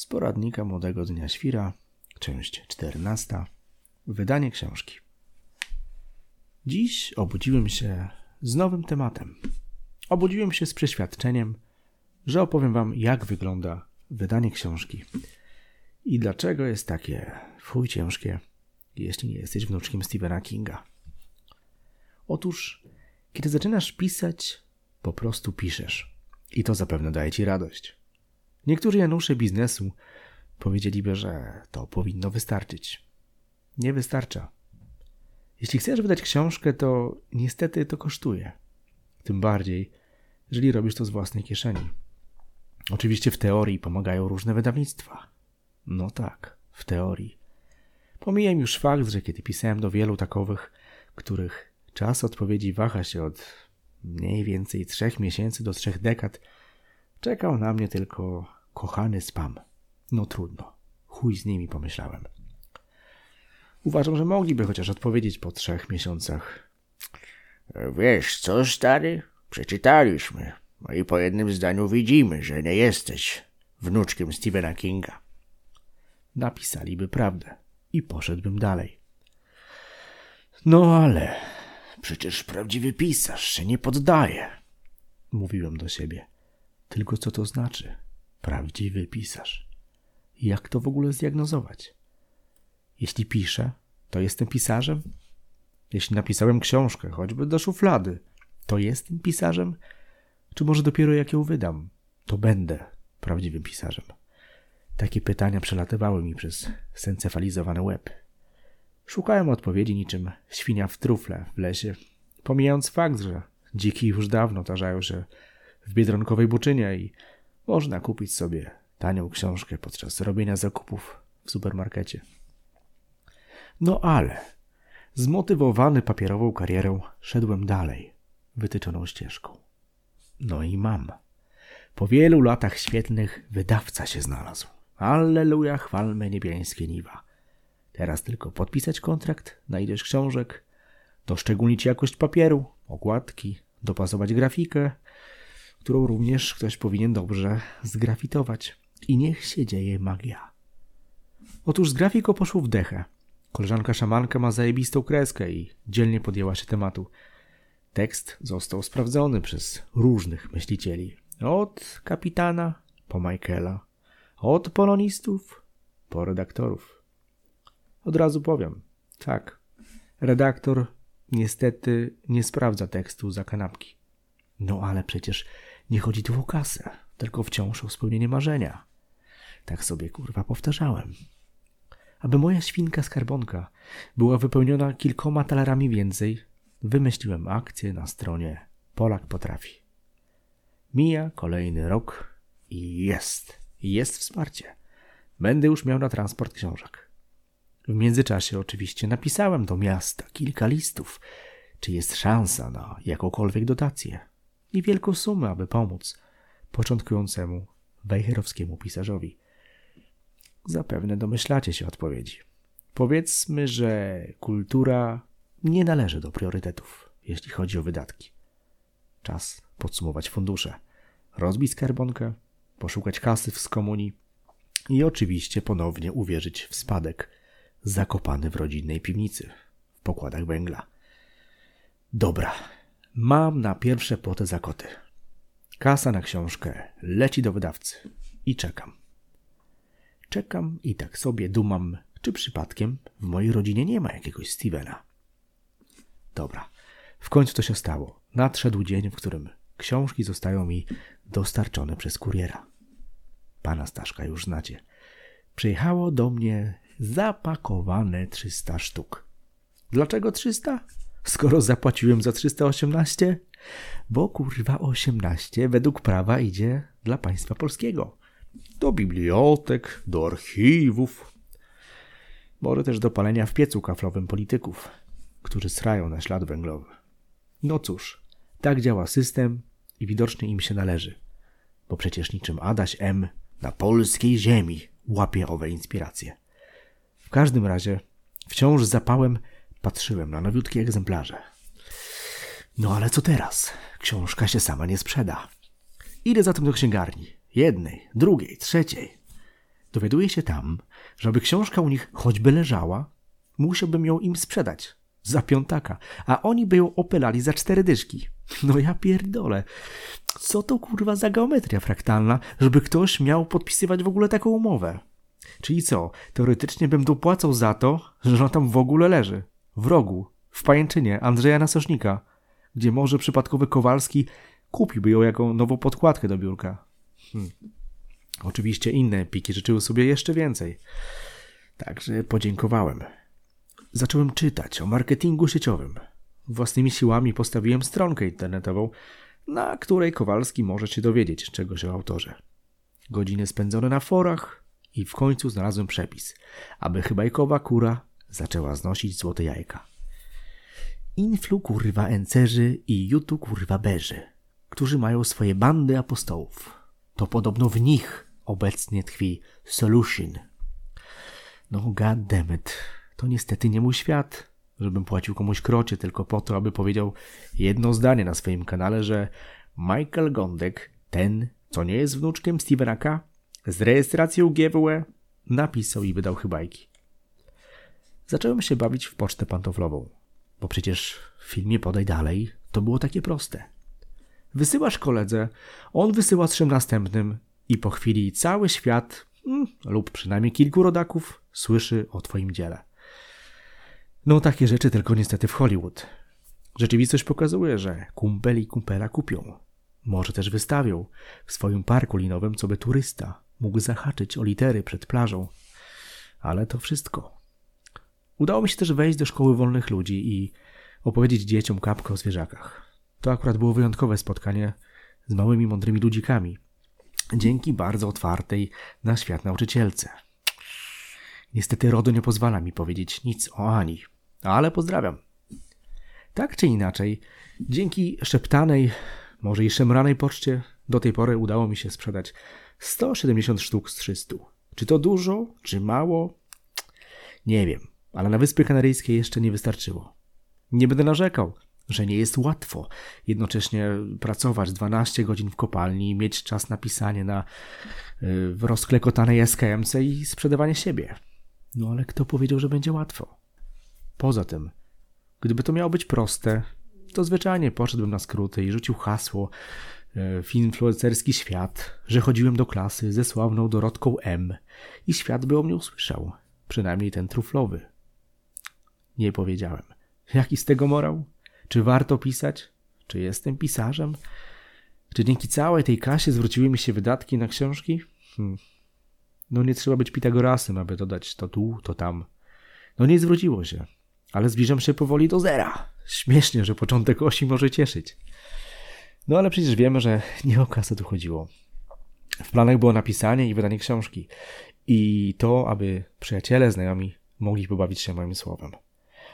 Z poradnika Młodego Dnia Świra, część 14. Wydanie książki. Dziś obudziłem się z nowym tematem. Obudziłem się z przeświadczeniem, że opowiem Wam, jak wygląda wydanie książki i dlaczego jest takie fuj ciężkie, jeśli nie jesteś wnuczkiem Stephena Kinga. Otóż, kiedy zaczynasz pisać, po prostu piszesz. I to zapewne daje ci radość. Niektórzy Janusze biznesu powiedzieliby, że to powinno wystarczyć. Nie wystarcza. Jeśli chcesz wydać książkę, to niestety to kosztuje. Tym bardziej, jeżeli robisz to z własnej kieszeni. Oczywiście w teorii pomagają różne wydawnictwa. No tak, w teorii. Pomijam już fakt, że kiedy pisałem do wielu takowych, których czas odpowiedzi waha się od mniej więcej trzech miesięcy do trzech dekad, czekał na mnie tylko kochany spam. No trudno. Chuj z nimi, pomyślałem. Uważam, że mogliby chociaż odpowiedzieć po trzech miesiącach. Wiesz co, stary? Przeczytaliśmy. No i po jednym zdaniu widzimy, że nie jesteś wnuczkiem Stephena Kinga. Napisaliby prawdę i poszedłbym dalej. No ale przecież prawdziwy pisarz się nie poddaje, mówiłem do siebie. Tylko co to znaczy? Prawdziwy pisarz. Jak to w ogóle zdiagnozować? Jeśli piszę, to jestem pisarzem? Jeśli napisałem książkę, choćby do szuflady, to jestem pisarzem? Czy może dopiero jak ją wydam, to będę prawdziwym pisarzem? Takie pytania przelatywały mi przez sencefalizowany łeb. Szukałem odpowiedzi niczym świnia w trufle w lesie, pomijając fakt, że dziki już dawno tarzają się w biedronkowej buczynie i można kupić sobie tanią książkę podczas robienia zakupów w supermarkecie. No ale, zmotywowany papierową karierą, szedłem dalej, wytyczoną ścieżką. No i mam. Po wielu latach świetnych wydawca się znalazł. Alleluja, chwalmy niebiańskie niwa. Teraz tylko podpisać kontrakt na ileś książek, doszczególnić jakość papieru, okładki, dopasować grafikę, którą również ktoś powinien dobrze zgrafitować. I niech się dzieje magia. Otóż z grafiko poszło w dechę. Koleżanka szamanka ma zajebistą kreskę i dzielnie podjęła się tematu. Tekst został sprawdzony przez różnych myślicieli. Od kapitana po Michaela, od polonistów po redaktorów. Od razu powiem, tak, redaktor niestety nie sprawdza tekstu za kanapki. No ale przecież nie chodzi tu o kasę, tylko wciąż o spełnienie marzenia. Tak sobie kurwa powtarzałem. Aby moja świnka skarbonka była wypełniona kilkoma talerami więcej, wymyśliłem akcję na stronie Polak Potrafi. Mija kolejny rok i jest, jest wsparcie. Będę już miał na transport książek. W międzyczasie oczywiście napisałem do miasta kilka listów, czy jest szansa na jakąkolwiek dotację i wielką sumę, aby pomóc początkującemu wejherowskiemu pisarzowi. Zapewne domyślacie się odpowiedzi. Powiedzmy, że kultura nie należy do priorytetów, jeśli chodzi o wydatki. Czas podsumować fundusze, rozbić skarbonkę, poszukać kasy w komunii i oczywiście ponownie uwierzyć w spadek zakopany w rodzinnej piwnicy w pokładach węgla. Dobra, mam na pierwsze płotę zakoty. Kasa na książkę leci do wydawcy i czekam. Czekam i tak sobie dumam, czy przypadkiem w mojej rodzinie nie ma jakiegoś Stevena. Dobra, w końcu to się stało. Nadszedł dzień, w którym książki zostają mi dostarczone przez kuriera. Pana Staszka już znacie. Przyjechało do mnie zapakowane 300 sztuk. Dlaczego 300? Skoro zapłaciłem za 318? Bo kurwa 18 według prawa idzie dla państwa polskiego do bibliotek, do archiwów, może też do palenia w piecu kaflowym polityków, którzy srają na ślad węglowy. No cóż, tak działa system i widocznie im się należy, bo przecież niczym Adaś M. na polskiej ziemi łapie owe inspiracje. W każdym razie wciąż zapałem patrzyłem na nowiutkie egzemplarze. No ale co teraz? Książka się sama nie sprzeda. Idę zatem do księgarni jednej, drugiej, trzeciej. Dowiaduję się tam, że aby książka u nich choćby leżała, musiałbym ją im sprzedać za piątaka, a oni by ją opylali za cztery dyszki. No ja pierdolę. Co to kurwa za geometria fraktalna, żeby ktoś miał podpisywać w ogóle taką umowę? Czyli co, teoretycznie bym dopłacał za to, że ona tam w ogóle leży. W rogu, w pajęczynie Andrzeja Nasosznika, gdzie może przypadkowy Kowalski kupiłby ją jako nową podkładkę do biurka. Hmm. Oczywiście inne piki życzyły sobie jeszcze więcej. Także podziękowałem. Zacząłem czytać o marketingu sieciowym. Własnymi siłami postawiłem stronkę internetową, na której Kowalski może się dowiedzieć czegoś o autorze. Godziny spędzone na forach i w końcu znalazłem przepis, aby chybajkowa kura zaczęła znosić złote jajka. Influ kurwa encerzy i jutu kurwa beży, którzy mają swoje bandy apostołów. To podobno w nich obecnie tkwi Solution. No goddammit, to niestety nie mój świat, żebym płacił komuś krocie tylko po to, aby powiedział jedno zdanie na swoim kanale, że Michael Gondek, ten, co nie jest wnuczkiem Stevena K., z rejestracją GWE napisał i wydał chybajki. Zacząłem się bawić w pocztę pantoflową, bo przecież w filmie Podaj Dalej to było takie proste. Wysyłasz koledze, on wysyła trzem następnym i po chwili cały świat, hmm, lub przynajmniej kilku rodaków, słyszy o twoim dziele. No takie rzeczy tylko niestety w Hollywood. Rzeczywistość pokazuje, że kumpeli kumpela kupią. Może też wystawią w swoim parku linowym, co by turysta mógł zahaczyć o litery przed plażą. Ale to wszystko. Udało mi się też wejść do szkoły wolnych ludzi i opowiedzieć dzieciom kapkę o zwierzakach. To akurat było wyjątkowe spotkanie z małymi, mądrymi ludzikami. Dzięki bardzo otwartej na świat nauczycielce. Niestety RODO nie pozwala mi powiedzieć nic o Ani, ale pozdrawiam. Tak czy inaczej, dzięki szeptanej, może i szemranej poczcie do tej pory udało mi się sprzedać 170 sztuk z 300. Czy to dużo, czy mało? Nie wiem, ale na Wyspy Kanaryjskie jeszcze nie wystarczyło. Nie będę narzekał, że nie jest łatwo jednocześnie pracować 12 godzin w kopalni, mieć czas na pisanie na y, rozklekotanej SKMC i sprzedawanie siebie. No ale kto powiedział, że będzie łatwo? Poza tym, gdyby to miało być proste, to zwyczajnie poszedłbym na skróty i rzucił hasło e, w influencerski świat, że chodziłem do klasy ze sławną Dorotką M i świat by o mnie usłyszał. Przynajmniej ten truflowy. Nie powiedziałem. Jaki z tego morał? Czy warto pisać? Czy jestem pisarzem? Czy dzięki całej tej kasie zwróciły mi się wydatki na książki? Hmm. No nie trzeba być Pitagorasem, aby dodać to tu, to tam. No nie zwróciło się, ale zbliżam się powoli do zera. Śmiesznie, że początek osi może cieszyć. No ale przecież wiemy, że nie o kasę tu chodziło. W planach było napisanie i wydanie książki. I to, aby przyjaciele, znajomi mogli pobawić się moim słowem.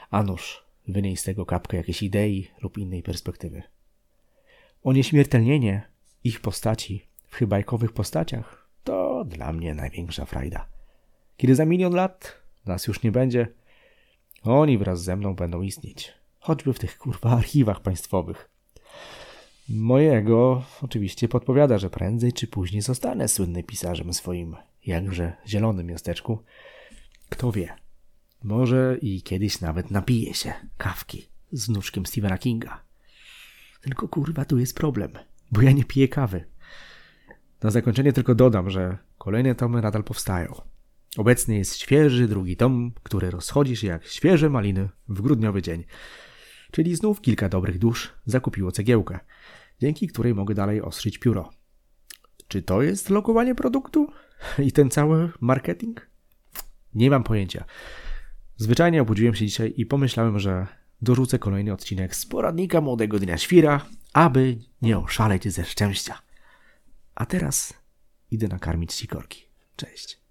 A nuż, wynieść z tego kapkę jakiejś idei lub innej perspektywy. O nieśmiertelnienie ich postaci w chybajkowych postaciach to dla mnie największa frajda. Kiedy za milion lat nas już nie będzie, oni wraz ze mną będą istnieć. Choćby w tych kurwa archiwach państwowych. Mojego oczywiście podpowiada, że prędzej czy później zostanę słynnym pisarzem swoim jakże zielonym miasteczku. Kto wie, może i kiedyś nawet napiję się kawki z wnuczkiem Stephena Kinga. Tylko kurwa tu jest problem, bo ja nie piję kawy. Na zakończenie tylko dodam, że kolejne tomy nadal powstają. Obecny jest świeży drugi tom, który rozchodzi się jak świeże maliny w grudniowy dzień. Czyli znów kilka dobrych dusz zakupiło cegiełkę, dzięki której mogę dalej ostrzyć pióro. Czy to jest lokowanie produktu? I ten cały marketing? Nie mam pojęcia. Zwyczajnie obudziłem się dzisiaj i pomyślałem, że dorzucę kolejny odcinek z poradnika młodego dnia świra, aby nie oszaleć ze szczęścia. A teraz idę nakarmić ci korki. Cześć.